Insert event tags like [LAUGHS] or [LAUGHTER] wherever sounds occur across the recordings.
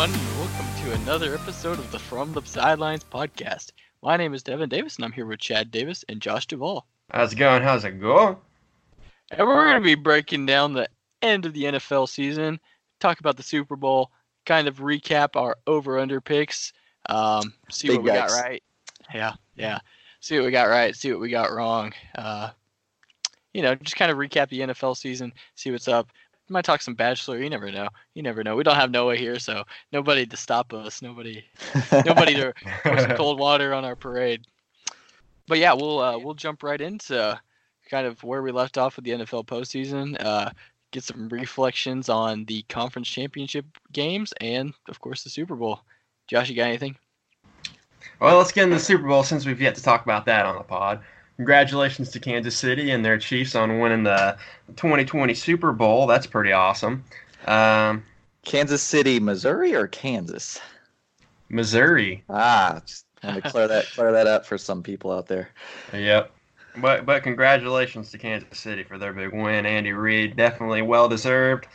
everyone, and welcome to another episode of the From the Sidelines podcast. My name is Devin Davis, and I'm here with Chad Davis and Josh Duvall. How's it going? How's it going? And we're going to be breaking down the end of the NFL season, talk about the Super Bowl, kind of recap our over/under picks, um, see Big what we got right. Yeah, yeah. See what we got right, see what we got wrong. Uh, you know, just kind of recap the NFL season, see what's up. Might talk some Bachelor. You never know. You never know. We don't have Noah here, so nobody to stop us. Nobody, nobody to pour some cold [LAUGHS] water on our parade. But yeah, we'll uh, we'll jump right into kind of where we left off with the NFL postseason. Uh, get some reflections on the conference championship games and, of course, the Super Bowl. Josh, you got anything? Well, let's get into the Super Bowl since we've yet to talk about that on the pod. Congratulations to Kansas City and their Chiefs on winning the 2020 Super Bowl. That's pretty awesome. Um, Kansas City, Missouri, or Kansas? Missouri. Ah, just want to clear that clear that up for some people out there. Yep. But but congratulations to Kansas City for their big win. Andy Reid definitely well deserved.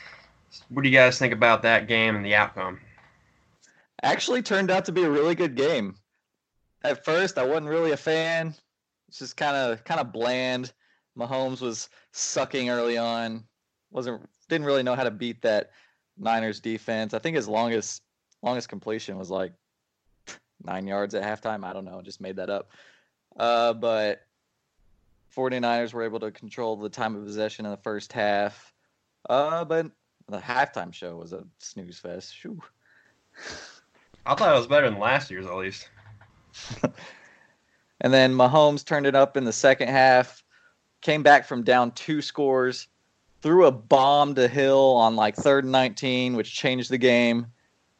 What do you guys think about that game and the outcome? Actually, turned out to be a really good game. At first, I wasn't really a fan. It's just kind of kind of bland. Mahomes was sucking early on. wasn't didn't really know how to beat that Niners defense. I think his longest longest completion was like nine yards at halftime. I don't know, just made that up. Uh, but 49ers were able to control the time of possession in the first half. Uh, but the halftime show was a snooze fest. Shoo. I thought it was better than last year's at least. [LAUGHS] And then Mahomes turned it up in the second half, came back from down two scores, threw a bomb to Hill on like third and 19, which changed the game.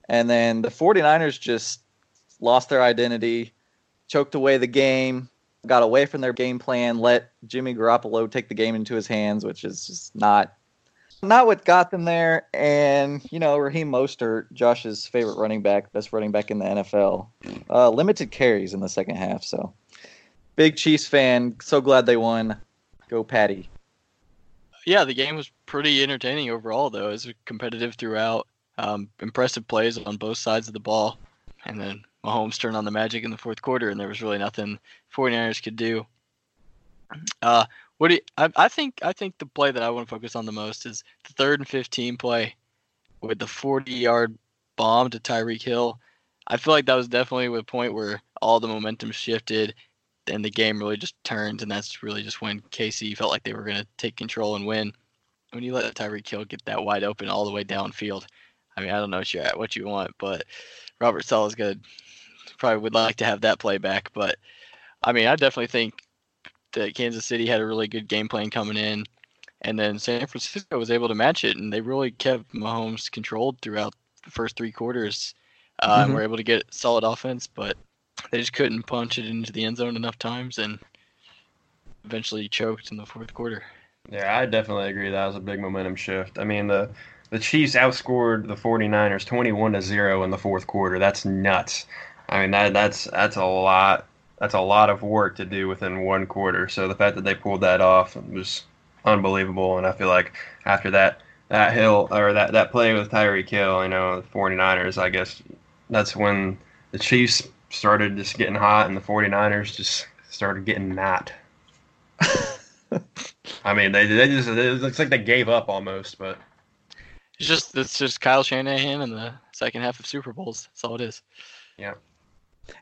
And then the 49ers just lost their identity, choked away the game, got away from their game plan, let Jimmy Garoppolo take the game into his hands, which is just not not what got them there. And, you know, Raheem Mostert, Josh's favorite running back, best running back in the NFL, uh, limited carries in the second half. So, big Chiefs fan. So glad they won. Go Patty. Yeah, the game was pretty entertaining overall, though. It was competitive throughout. Um, impressive plays on both sides of the ball. And then Mahomes turned on the magic in the fourth quarter, and there was really nothing 49ers could do. Uh, what do you, I, I think? I think the play that I want to focus on the most is the third and 15 play with the 40-yard bomb to Tyreek Hill. I feel like that was definitely a point where all the momentum shifted, and the game really just turned, and that's really just when KC felt like they were going to take control and win. When you let Tyreek Hill get that wide open all the way downfield, I mean, I don't know what you what you want, but Robert Saleh's good. Probably would like to have that play back, but I mean, I definitely think that Kansas City had a really good game plan coming in, and then San Francisco was able to match it, and they really kept Mahomes controlled throughout the first three quarters, uh, and Mhm. were able to get solid offense, but they just couldn't punch it into the end zone enough times, and eventually choked in the fourth quarter. Yeah, I definitely agree. That was a big momentum shift. I mean, the the Chiefs outscored the 49ers 21 to 0 in the fourth quarter. That's nuts. I mean, that that's that's a lot. That's a lot of work to do within one quarter. So the fact that they pulled that off was unbelievable. And I feel like after that that hill or that that play with Tyreek Hill, you know, the 49ers, I guess that's when the Chiefs started just getting hot and the 49ers just started getting not. [LAUGHS] I mean, they they just it looks like they gave up almost, but It's just it's just Kyle Shanahan in the second half of Super Bowls. That's all it is. Yeah.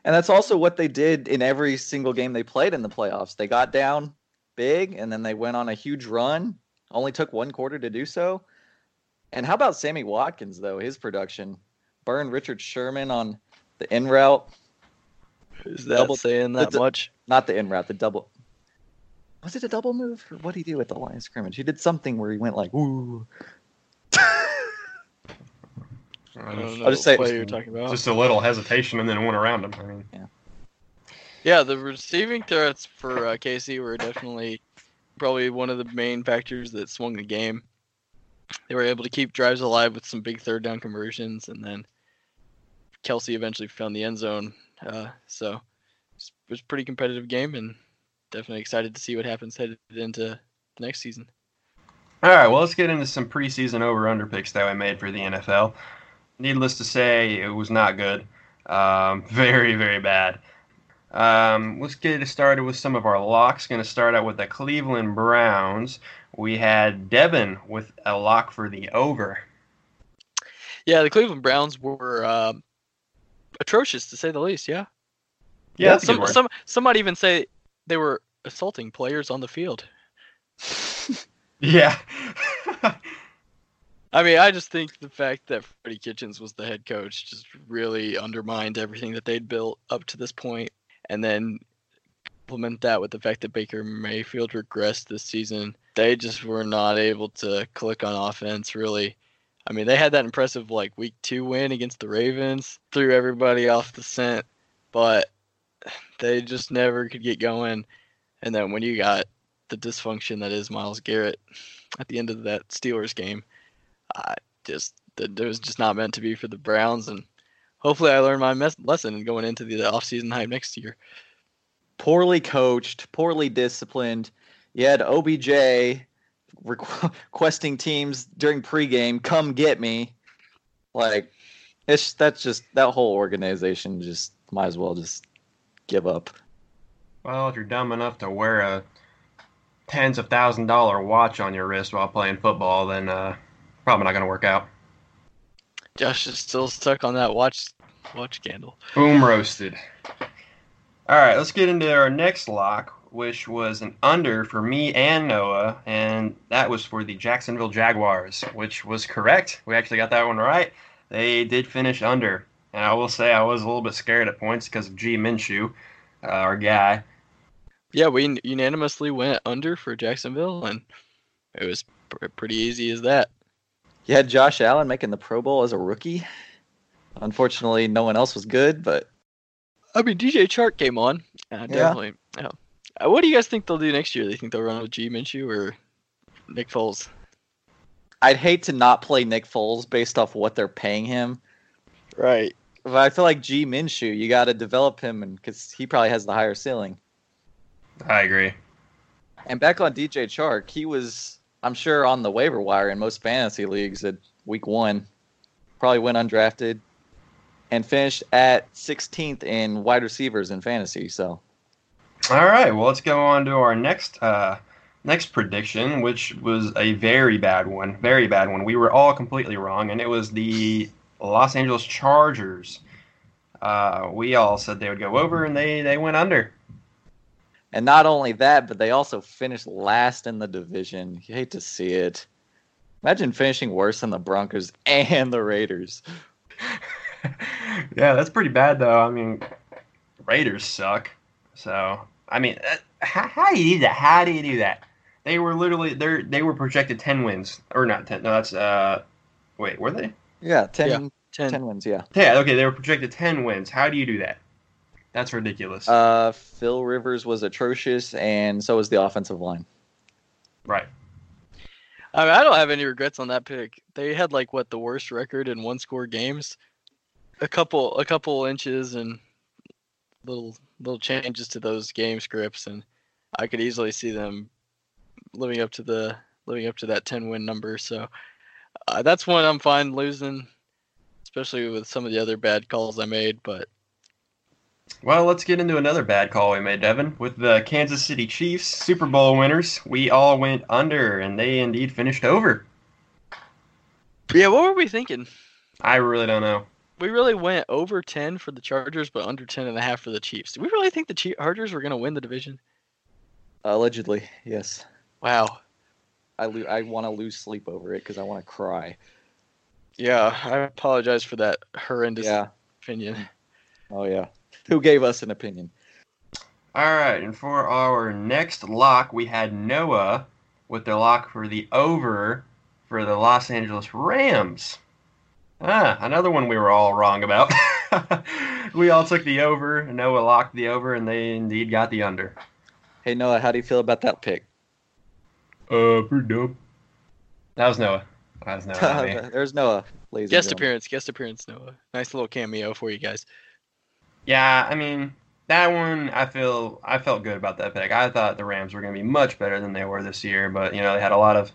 And that's also what they did in every single game they played in the playoffs. They got down big and then they went on a huge run. Only took one quarter to do so. And how about Sammy Watkins though? His production burned Richard Sherman on the in route, Is that Double- saying that much? not the in route, the double. Was it a double move? Or what did he do at the line of scrimmage? He did something where he went like, "Ooh." [LAUGHS] I don't know I'll just what say- play you're talking about. just a little hesitation and then went around him. I mean, Yeah, the receiving threats for uh, KC were definitely probably one of the main factors that swung the game. They were able to keep drives alive with some big third down conversions, and then Kelce eventually found the end zone. Uh, so it was a pretty competitive game, and definitely excited to see what happens headed into the next season. all right. Well, let's get into some preseason over/under picks that I made for the NFL. needless to say, it was not good. Um, [LAUGHS] very, very bad. Um, let's get it started with some of our locks. Going to start out with the Cleveland Browns. We had Devin with a lock for the over. Yeah, the Cleveland Browns were um, atrocious to say the least. Yeah. Yeah, that's some, some some might even say they were assaulting players on the field. Yeah. [LAUGHS] I mean, I just think the fact that Freddie Kitchens was the head coach just really undermined everything that they'd built up to this point, and then implement that with the fact that Baker Mayfield regressed this season. They just were not able to click on offense really. I mean, they had that impressive like week two win against the Ravens, threw everybody off the scent, but [SIGHS] they just never could get going. And then when you got the dysfunction that is Myles Garrett at the end of that Steelers game, I just that was just not meant to be for the Browns, and hopefully I learned my mes- lesson going into the offseason hype next year. poorly coached, poorly disciplined. You had OBJ requesting [LAUGHS] teams during pregame, "Come get me." Like, it's that's just that whole organization just might as well just give up. well, if you're dumb enough to wear a tens of thousand dollar watch on your wrist while playing football, then uh, probably not going to work out. Josh is still stuck on that watch watch candle. Boom roasted. All right, let's get into our next lock, which was an under for me and Noah, and that was for the Jacksonville Jaguars, which was correct. We actually got that one right. They did finish under, and I will say I was a little bit scared at points because of G Minshew, uh, our guy. Yeah, we unanimously went under for Jacksonville, and it was pr- pretty easy as that. You had Josh Allen making the Pro Bowl as a rookie. Unfortunately, no one else was good, but I mean, DJ Chark came on. Uh, Yeah. definitely. Yeah. Uh, what do you guys think they'll do next year? They think they'll run with G Minshew or Nick Foles? I'd hate to not play Nick Foles based off what they're paying him. Right. But I feel like G Minshew, you got to develop him, and because he probably has the higher ceiling. I agree. And back on DJ Chark, he was, I'm sure, on the waiver wire in most fantasy leagues at week one. Probably went undrafted and finished at 16th in wide receivers in fantasy. So All right, well, let's go on to our next uh, next prediction, which was a very bad one. Very bad one. We were all completely wrong, and it was the Los Angeles Chargers. Uh, we all said they would go over, and they, they went under. And not only that, but they also finished last in the division. You hate to see it. Imagine finishing worse than the Broncos [LAUGHS] and the Raiders. [LAUGHS] yeah, that's pretty bad, though. I mean, Raiders suck. So, I mean, uh, how, how do you do that? How do you do that? They were literally they they were projected ten wins or not ten. No, that's uh, wait, were they? Yeah, 10, Yeah. 10. 10 wins, yeah. Yeah, okay, they were projected 10 wins. How do you do that? That's ridiculous. Uh, Phil Rivers was atrocious, and so was the offensive line. right. I mean, I don't have any regrets on that pick. They had like what the worst record in one score games. A couple a couple inches and little little changes to those game scripts and I could easily see them living up to the living up to that 10 win number. So uh, that's one I'm fine losing, especially with some of the other bad calls I made, but Well, let's get into another bad call we made, Devin. With the Kansas City Chiefs, Super Bowl winners, we all went under, and they indeed finished over. yeah, what were we thinking? I really don't know. We really went over 10 for the Chargers, but under 10 and a half for the Chiefs. Do we really think the Chargers were going to win the division? Allegedly, yes. Wow. I lo- I want to lose sleep over it because I want to cry. Yeah, I apologize for that horrendous Yeah. opinion. Oh yeah. Who gave us an opinion? All right, and for our next lock, we had Noah with the lock for the over for the Los Angeles Rams. Ah, another one we were all wrong about. [LAUGHS] we all took the over, Noah locked the over, and they indeed got the under. Hey Noah, how do you feel about that pick? Uh, pretty dope. That was Noah. That was Noah. [LAUGHS] There's Noah, ladies. Guest gentlemen. appearance, guest appearance, Noah. Nice little cameo for you guys. Yeah, I mean that one. I feel I felt good about that pick. I thought the Rams were going to be much better than they were this year, but you know they had a lot of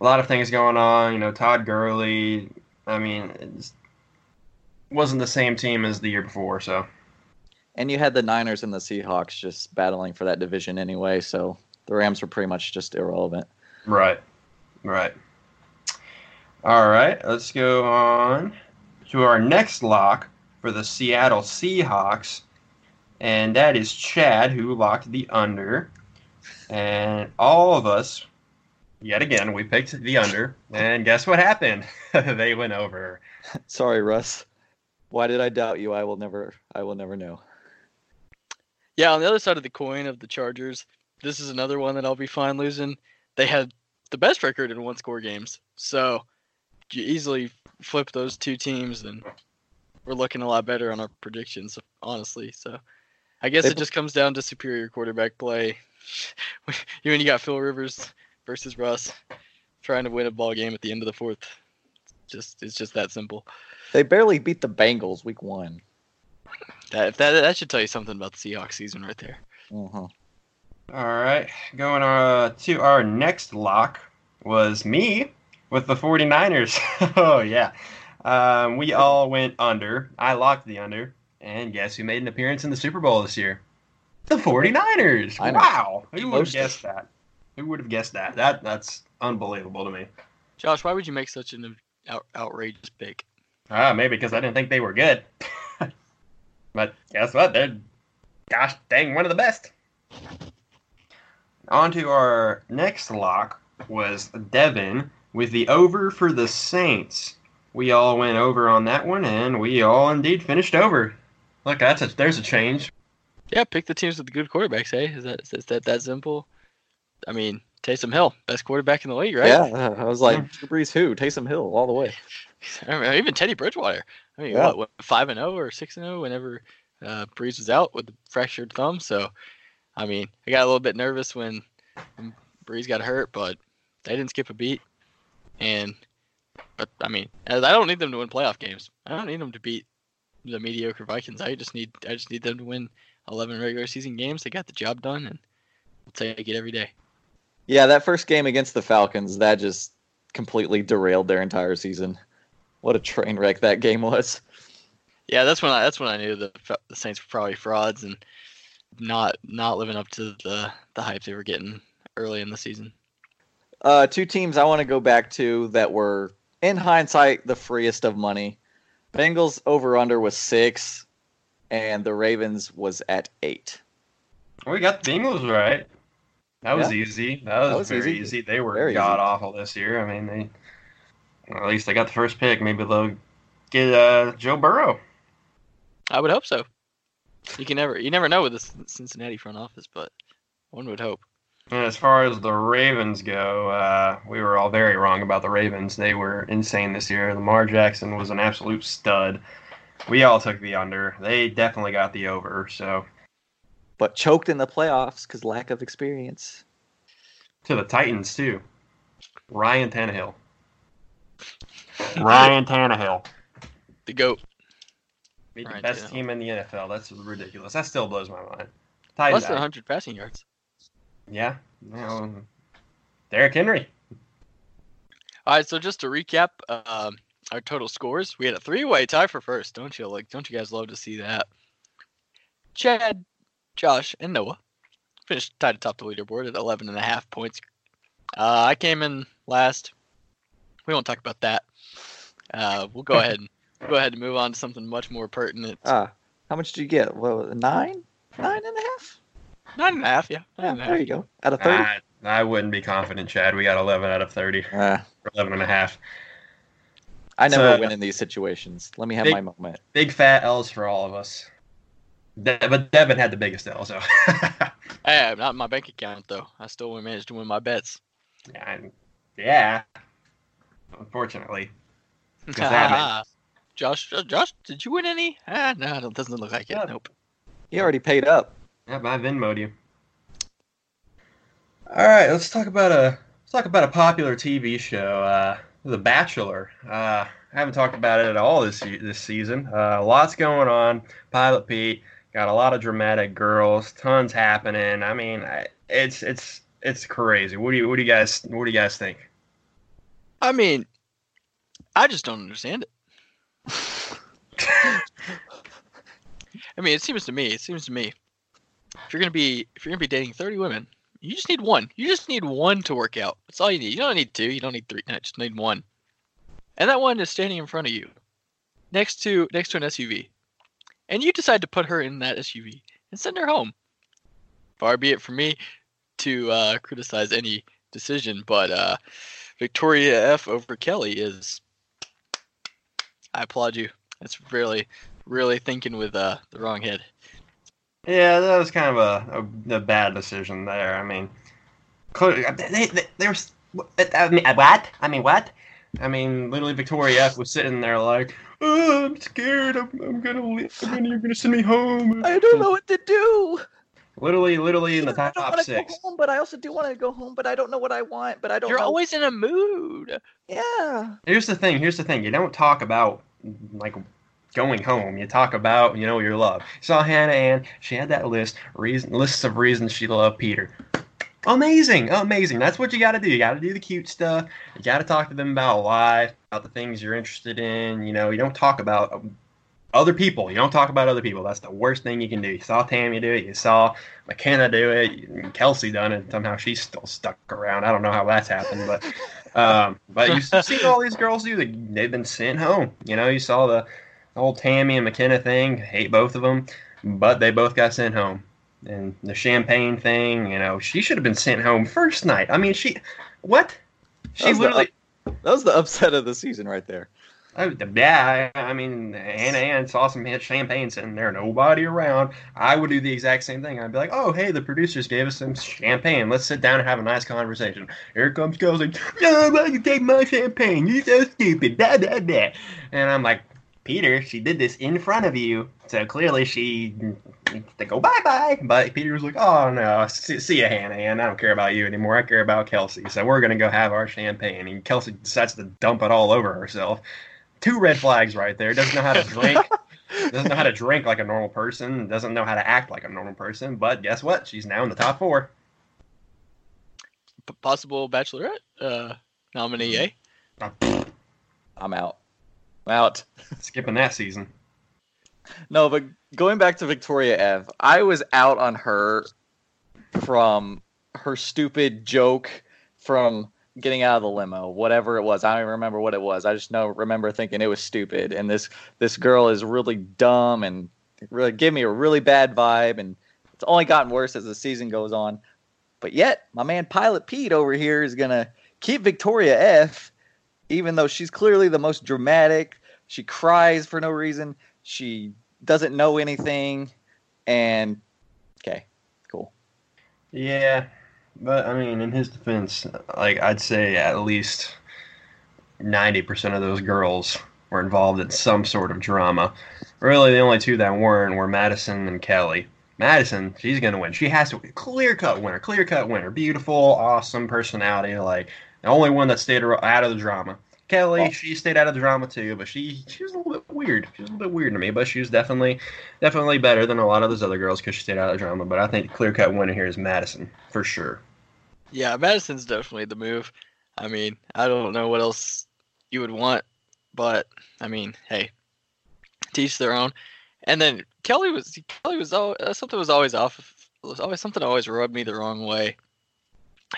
a lot of things going on. You know, Todd Gurley I mean, it wasn't the same team as the year before, so And you had the Niners and the Seahawks just battling for that division anyway, so the Rams were pretty much just irrelevant. right, right. All right, let's go on to our next lock for the Seattle Seahawks, and that is Chad who locked the under, and all of us, yet again, we picked the under, and guess what happened? [LAUGHS] they went over. Sorry, Russ. Why did I doubt you? I will never I will never know. Yeah, on the other side of the coin of the Chargers, this is another one that I'll be fine losing. They had the best record in one score games. So you easily flip those two teams and we're looking a lot better on our predictions, honestly. So I guess They it just comes down to superior quarterback play. [LAUGHS] you when you got Phil Rivers versus Russ trying to win a ball game at the end of the fourth. Just it's just that simple. They barely beat the Bengals week one. That if that that should tell you something about the Seahawks season right there. Uh-huh. All right, going uh, to our next lock was me with the 49ers. [LAUGHS] oh, yeah. Um, we all went under. I locked the under. And guess who made an appearance in the Super Bowl this year? The [LAUGHS] 49ers. Wow. Who would have guessed that? Who would have guessed that? That That's unbelievable to me. Josh, why would you make such an out, outrageous pick? Ah, maybe because I didn't think they were good. [LAUGHS] but guess what? They're, gosh dang, one of the best. On to our next lock was Devin with the over for the Saints. We all went over on that one, and we all indeed finished over. Look, that's a, there's a change. Yeah, pick the teams with the good quarterbacks. Hey, is that is that that simple? I mean, Taysom Hill, best quarterback in the league, right? Yeah, I was like, Drew Brees who? Taysom Hill all the way. [LAUGHS] I mean, even Teddy Bridgewater. I mean, Yeah. what, what five and zero or six and zero whenever uh, Brees was out with the fractured thumb. So, I mean, I got a little bit nervous when, when Brees got hurt, but they didn't skip a beat. And, but I mean, I I don't need them to win playoff games. I don't need them to beat the mediocre Vikings. I just need I just need them to win 11 regular season games. They got the job done, and we'll take it every day. Yeah, that first game against the Falcons, that just completely derailed their entire season. What a train wreck that game was. Yeah, that's when I that's when I knew the the Saints were probably frauds and not not living up to the the hype they were getting early in the season. Uh, two teams I want to go back to that were, in hindsight, the freest of money. Bengals over under was six, and the Ravens was at eight. We got the Bengals right. That was easy. That was, was very easy. easy. They were Very easy. god awful this year. I mean, they well, at least they got the first pick. Maybe they'll get uh, Joe Burrow. I would hope so. You can never you never know with the Cincinnati front office, but one would hope. And as far as the Ravens go, uh, we were all very wrong about the Ravens. They were insane this year. Lamar Jackson was an absolute stud. We all took the under. They definitely got the over. So But choked in the playoffs because lack of experience. to the Titans too. Ryan Tannehill. Ryan Tannehill. The goat. Beat the best Tannehill. team in the NFL. That's ridiculous. That still blows my mind. Less than 100 passing yards. Yeah. No. Derrick Henry. All right, so just to recap, um, our total scores: we had a three-way tie for first. Don't you like? Don't you guys love to see that? Chad, Josh, and Noah finished tied atop the leaderboard at 11 and a half points. Uh, I came in last. We won't talk about that. Uh, we'll go [LAUGHS] ahead and go ahead and move on to something much more pertinent. Ah, how much did you get? Well, nine, nine and a half. Nine and a half, yeah. Nine Yeah, and there half. you go. Out of thirty. I, I wouldn't be confident, Chad. We got 11 out of 30. Ah, Or 11 and a half. I never So- win in these situations. Let me have Big- my moment. Big fat L's for all of us. De- but Devin had the biggest L, so. [LAUGHS] Hey, not in my bank account though. I still managed to win my bets. yeah, yeah. Unfortunately. that [LAUGHS] Josh, Josh, did you win any? Ah, no, it doesn't look like it. Yeah. Nope. You already paid up. Yeah, but I Venmoed you. All right, let's talk about a let's talk about a popular TV show, uh, The Bachelor. Uh, I haven't talked about it at all this this season. Uh, lots going on. Pilot Pete got a lot of dramatic girls, tons happening. I mean, I, it's it's it's crazy. What do you what do you guys what do you guys think? I mean, I just don't understand it. [LAUGHS] I mean, it seems to me. It seems to me. If you're gonna be if you're gonna be dating 30 women, you just need one. You just need one to work out. That's all you need. You don't need two. You don't need three. You just need one. And that one is standing in front of you, next to next to an SUV, and you decide to put her in that SUV and send her home. Far be it from me to uh, criticize any decision, but uh, Victoria F over Kelly is. I applaud you. That's really, really thinking with uh, the wrong head. Yeah, that was kind of a, a, a bad decision there. I mean, clearly, they, they, were. I mean, what? I mean, what? I mean, literally, Victoria F was sitting there like, oh, I'm scared. I'm, I'm gonna leave. I'm gonna, you're gonna send me home. I don't know what to do. Literally, literally in the top, I don't want to six. go home, but I also do want to go home, but I don't know what I want. But I don't. You're know. always in a mood. Yeah. Here's the thing. Here's the thing. You don't talk about like going home. You talk about you know your love. Saw Hannah Ann. She had that list reason lists of reasons she loved Peter. Amazing, amazing. That's what you got to do. You got to do the cute stuff. You got to talk to them about life, about the things you're interested in. You know, you don't talk about um, other people. You don't talk about other people. That's the worst thing you can do. You saw Tammy do it. You saw McKenna do it. Kelsey done it. Somehow she's still stuck around. I don't know how that's happened, but [LAUGHS] um, but you've seen all these girls do. They've been sent home. You know, you saw the old Tammy and McKenna thing. Hate both of them, but they both got sent home. And the champagne thing, you know, she should have been sent home first night. I mean, she, what? She That literally. That was the upset of the season right there. Oh, yeah, I I mean, Hannah Ann saw some champagne sitting there, nobody around. I would do the exact same thing. I'd be like, oh, hey, the producers gave us some champagne. Let's sit down and have a nice conversation. Here comes Kelsey. No, you take my champagne? You're so stupid. Da, da, da. And I'm like, Peter, she did this in front of you. So clearly she needs to go bye bye. But Peter was like, oh, no, see, see ya, Hannah Ann. I don't care about you anymore. I care about Kelsey. So we're going to go have our champagne. And Kelsey decides to dump it all over herself two red flags right there. Doesn't know how to [LAUGHS] drink. doesn't know how to drink like a normal person. Doesn't know how to act like a normal person. But guess what? She's now in the top four. P- possible Bachelorette uh, nominee, eh? [LAUGHS] I'm out. I'm out. Skipping that season. No, but going back to Victoria F, I was out on her from her stupid joke from getting out of the limo, whatever it was. I don't even remember what it was. I just know remember thinking it was stupid. And this this girl is really dumb and really gave me a really bad vibe. And it's only gotten worse as the season goes on. But yet, my man Pilot Pete over here is gonna keep Victoria F, even though she's clearly the most dramatic. She cries for no reason. She doesn't know anything. And okay, cool. Yeah, but I mean, in his defense, like I'd say at least ninety percent of those girls were involved in some sort of drama. Really, the only two that weren't were Madison and Kelly. Madison, she's gonna win. She has to clear cut winner, clear cut winner. Beautiful, awesome personality. Like the only one that stayed out of the drama. Kelly, Oh. she stayed out of the drama too, but she she was a little bit weird. She was a little bit weird to me, but she was definitely definitely better than a lot of those other girls because she stayed out of the drama. But I think the clear cut winner here is Madison for sure. Yeah, Madison's definitely the move. I mean, I don't know what else you would want, but I mean, hey, teach their own. And then Kelly was Kelly was al- uh, something was always off. Was always something always rubbed me the wrong way.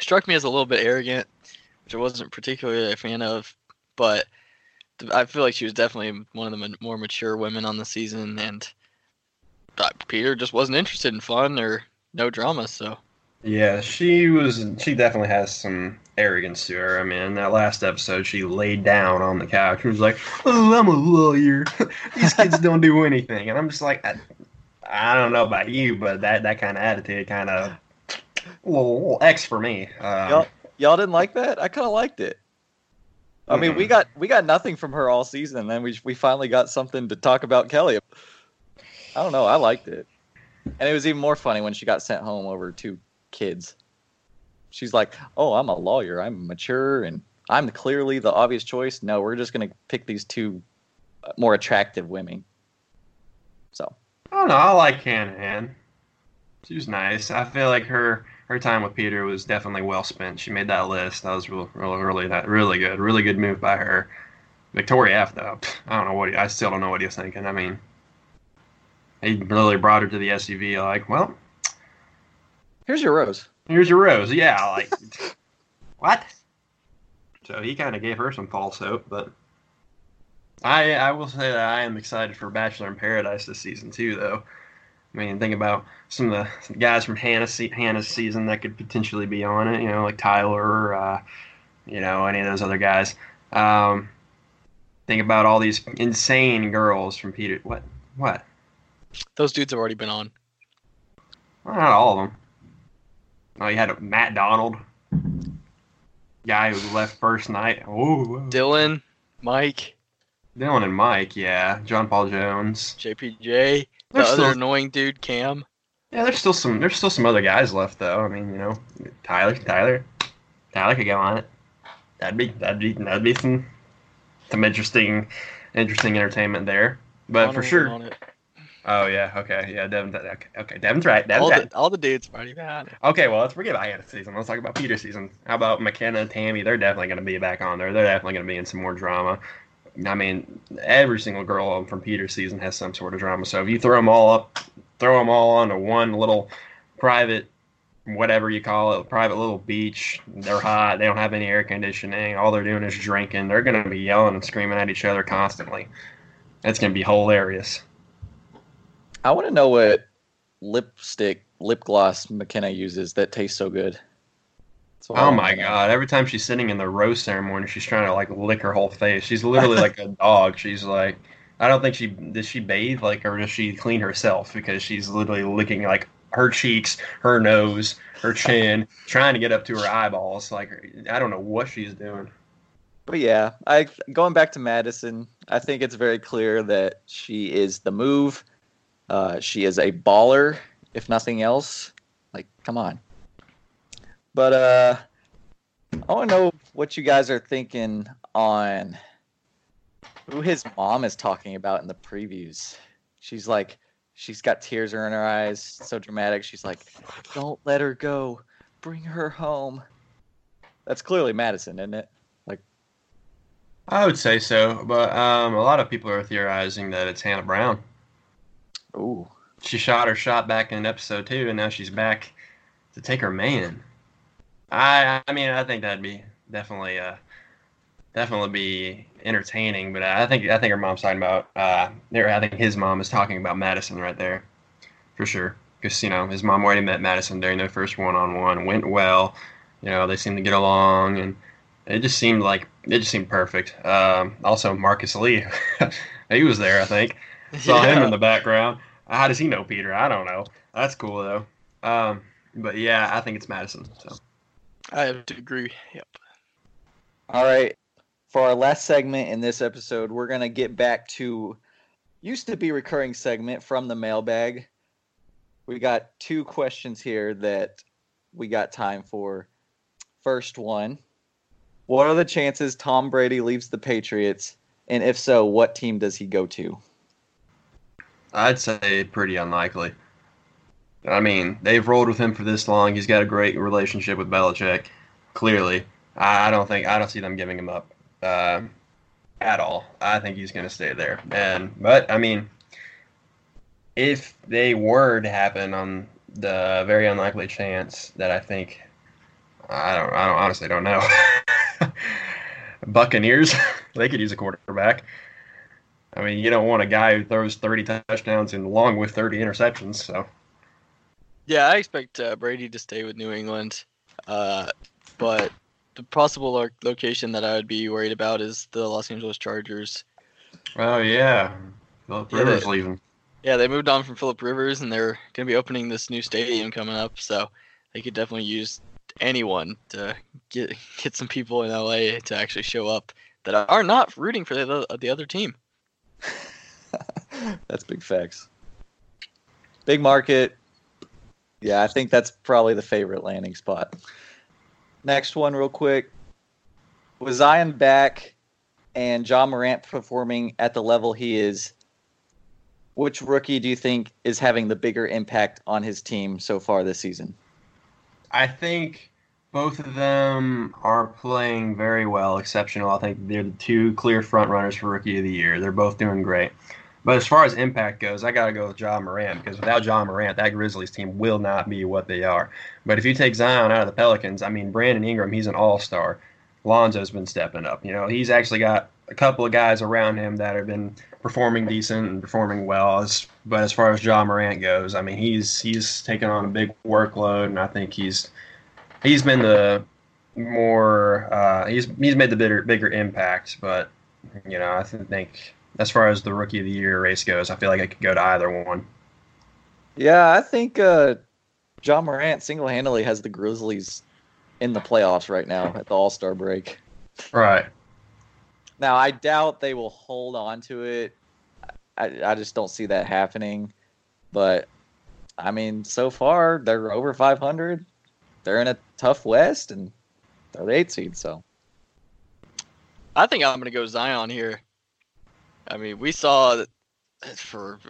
Struck me as a little bit arrogant, which I wasn't particularly a fan of. But I feel like she was definitely one of the more mature women on the season, and uh, Peter just wasn't interested in fun or no drama. So Yeah, she was. She definitely has some arrogance to her. I mean, that last episode, she laid down on the couch and was like, "Oh, I'm a lawyer. [LAUGHS] These kids don't do anything." And I'm just like, I, I don't know about you, but that that kind of attitude, kind of, little, little X for me. Um, Y'all, y'all didn't like that? I kind of liked it. I mean, we got we got nothing from her all season, and then we we finally got something to talk about Kelly. I don't know. I liked it, and it was even more funny when she got sent home over two kids. She's like, "Oh, I'm a lawyer. I'm mature, and I'm clearly the obvious choice. No, we're just gonna pick these two uh, more attractive women." So I don't know. I like Hannah Ann. She was nice. I feel like her her time with Peter was definitely well spent. She made that list. That was real, really, really, that really good. Really good move by her. Victoria F though, I don't know what he, I still don't know what he was thinking. I mean, he literally brought her to the SUV like, well, Here's your rose. here's your rose. Yeah, like [LAUGHS] what? So he kind of gave her some false hope, but I I will say that I am excited for Bachelor in Paradise this season too, though. I mean, think about some of the guys from Hannah's, Hannah's season that could potentially be on it. You know, like Tyler, uh, you know, any of those other guys. Um, think about all these insane girls from Peter. What? What? Those dudes have already been on. Well, not all of them. Oh, you had Matt Donald, guy who left first night. Oh, Dylan, Mike, Dylan and Mike, yeah. John Paul Jones. JPJ, the There's other still, annoying dude, Cam. yeah, there's still some. There's still some other guys left, though. I mean, you know, Tyler, Tyler, Tyler could go on it. That'd be that'd be that'd be some some interesting, interesting entertainment there. But for sure. Oh yeah, okay, yeah, Devin. Okay, okay, Devin's right. Devin's All right. the, all the dudes already been. Okay, well, let's forget about Hannah's season. Let's talk about Peter's season. How about McKenna and Tammy? They're definitely going to be back on there. They're definitely going to be in some more drama. I mean, every single girl from Peter's season has some sort of drama. So if you throw them all up, throw them all onto one little private, whatever you call it, private little beach. They're hot. They don't have any air conditioning. All they're doing is drinking. They're going to be yelling and screaming at each other constantly. It's going to be hilarious. I want to know what lipstick, lip gloss McKenna uses that tastes so good. Oh my god! Every time she's sitting in the rose ceremony, she's trying to like lick her whole face. She's literally like a [LAUGHS] dog. She's like, I don't think she does she bathe like or does she clean herself because she's literally licking like her cheeks, her nose, her chin, trying to get up to her eyeballs. Like I don't know what she's doing. But yeah, I going back to Madison, I think it's very clear that she is the move. Uh, she is a baller, if nothing else. Like, come on. But uh, I want to know what you guys are thinking on who his mom is talking about in the previews. She's like, she's got tears in her eyes, so dramatic. She's like, "Don't let her go, bring her home." That's clearly Madison, isn't it? Like, I would say so, but um, a lot of people are theorizing that it's Hannah Brown. Ooh. She shot her shot back in episode two, and now she's back to take her man. I I mean I think that'd be definitely uh definitely be entertaining, but I think I think her mom's talking about uh there I think his mom is talking about Madison right there, for sure. Because you know his mom already met Madison during their first one on one, went well. You know they seemed to get along, and it just seemed like it just seemed perfect. Um, also Marcus Lee, [LAUGHS] he was there I think. Saw him in the background. How does he know Peter? I don't know. That's cool though. Um, but yeah, I think it's Madison. So I have to agree. Yep. All right. For our last segment in this episode, we're going to get back to used to be recurring segment from the mailbag. We got two questions here that we got time for. First one, what are the chances Tom Brady leaves the Patriots? And if so, what team does he go to? I'd say pretty unlikely. I mean, they've rolled with him for this long. He's got a great relationship with Belichick. Clearly, I don't think I don't see them giving him up uh, at all. I think he's going to stay there. And but I mean, if they were to happen on the very unlikely chance that I think, I don't, I don't honestly don't know. [LAUGHS] Buccaneers, [LAUGHS] they could use a quarterback. I mean, you don't want a guy who throws 30 touchdowns and along with 30 interceptions. So Yeah, I expect uh, Brady to stay with New England, uh, but the possible lo- location that I would be worried about is the Los Angeles Chargers. Oh yeah, Philip Yeah, Rivers they- leaving. Yeah, they moved on from Philip Rivers, and they're going to be opening this new stadium coming up, so they could definitely use anyone to get get some people in LA to actually show up that are not rooting for the the other team. [LAUGHS] that's big facts. Big market. Yeah, I think that's probably the favorite landing spot. Next one, real quick. Was Zion back and Ja Morant performing at the level he is? Which rookie do you think is having the bigger impact on his team so far this season? I think both of them are playing very well, exceptional. I think they're the two clear front runners for rookie of the year. They're both doing great. But as far as impact goes, I got to go with Ja Morant because without Ja Morant, that Grizzlies team will not be what they are. But if you take Zion out of the Pelicans, I mean, Brandon Ingram, he's an all star. Lonzo's been stepping up. You know, he's actually got a couple of guys around him that have been performing decent and performing well. But as far as Ja Morant goes, I mean, he's he's taken on a big workload, and I think he's he's been the more uh, he's he's made the bigger bigger impact. But you know, I think as far as the rookie of the year race goes, I feel like I could go to either one. Yeah, I think uh, Ja Morant single handedly has the Grizzlies in the playoffs right now at the All Star break. Right. Now, I doubt they will hold on to it. I, I just don't see that happening. But, I mean, so far, they're over 500. They're in a tough West, and they're the eight seed, so. I think I'm going to go Zion here. I mean, we saw for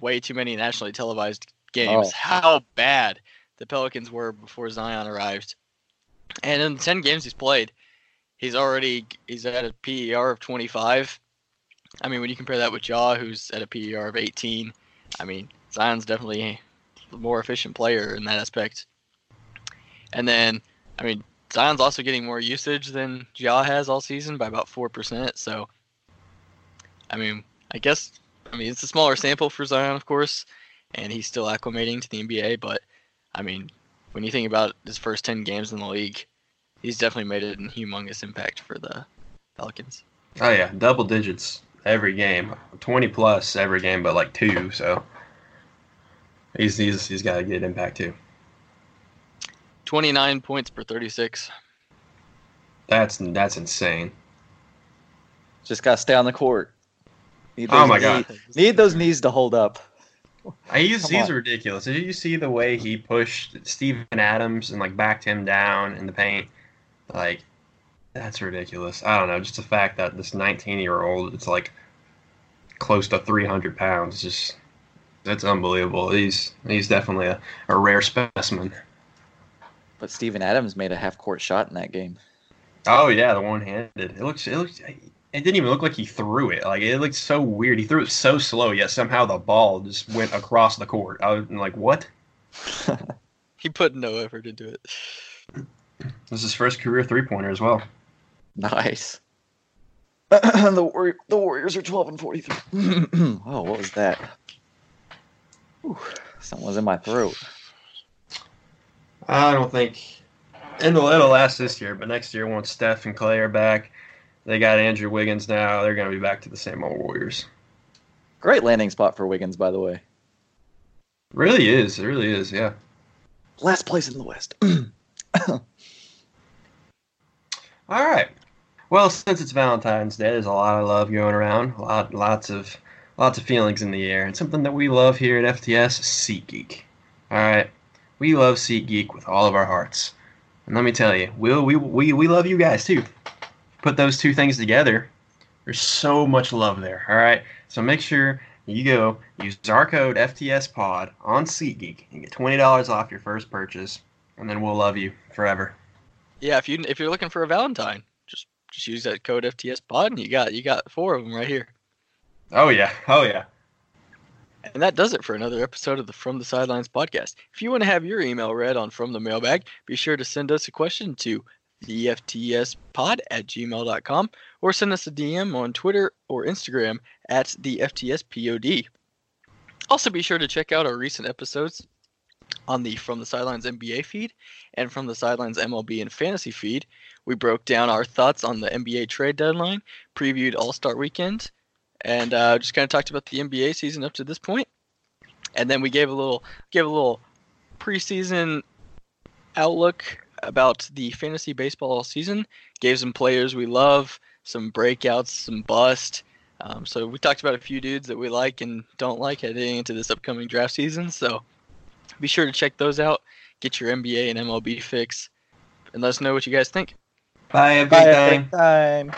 way too many nationally televised games oh. how bad the Pelicans were before Zion arrived. And in the 10 games he's played, he's already he's at a PER of 25. I mean, when you compare that with Ja, who's at a PER of 18, I mean, Zion's definitely a more efficient player in that aspect. And then, I mean, Zion's also getting more usage than Ja has all season by about 4%. So, I mean, I guess, I mean, it's a smaller sample for Zion, of course, and he's still acclimating to the NBA. But, I mean, when you think about his first 10 games in the league, he's definitely made a humongous impact for the Pelicans. Oh, yeah. Double digits every game, 20 plus every game, but like two. So, he's, he's, he's got a good impact too. 29 points per 36. That's that's insane. Just gotta stay on the court. Oh my god! Need those knees to hold up. He's he's ridiculous. Did you see the way he pushed Steven Adams and like backed him down in the paint? Like that's ridiculous. I don't know. Just the fact that this 19 year old, it's like close to 300 pounds. Just that's unbelievable. He's he's definitely a, a rare specimen. But Steven Adams made a half court shot in that game. Oh yeah, the one handed. It looks it looks it didn't even look like he threw it. Like it looked so weird. He threw it so slow, yet somehow the ball just went across the court. I was like, what? [LAUGHS] he put no effort into it. This is his first career three pointer as well. Nice. [CLEARS THROAT] the Warrior, the Warriors are twelve and forty three. [CLEARS THROAT] oh, what was that? Whew, something was in my throat. I don't think it'll, it'll last this year, but next year once Steph and Clay are back, they got Andrew Wiggins now. They're going to be back to the same old Warriors. Great landing spot for Wiggins, by the way. Really is. It really is. Yeah. Last place in the West. [CLEARS THROAT] All right. Well, since it's Valentine's Day, there's a lot of love going around. A lot, lots of, lots of feelings in the air, and something that we love here at FTS, SeatGeek. All right. We love SeatGeek with all of our hearts. And let me tell you, we we, we, we love you guys too. Put those two things together, there's so much love there. All right. So make sure you go use our code FTSPod on SeatGeek and get $20 off your first purchase, and then we'll love you forever. Yeah, if you if you're looking for a Valentine, just just use that code FTSPod and you got you got four of them right here. Oh yeah. Oh yeah. And that does it for another episode of the From the Sidelines podcast. If you want to have your email read on From the Mailbag, be sure to send us a question to theftspod at gmail.com or send us a DM on Twitter or Instagram at the FTSPOD. Also, be sure to check out our recent episodes on the From the Sidelines NBA feed and From the Sidelines MLB and Fantasy feed. We broke down our thoughts on the NBA trade deadline, previewed All Star Weekend, and uh, just kind of talked about the NBA season up to this point. And then we gave a little gave a little preseason outlook about the fantasy baseball season. Gave some players we love, some breakouts, some bust. Um, so we talked about a few dudes that we like and don't like heading into this upcoming draft season. So be sure to check those out. Get your NBA and MLB fix, and let us know what you guys think. Bye. Have a great time.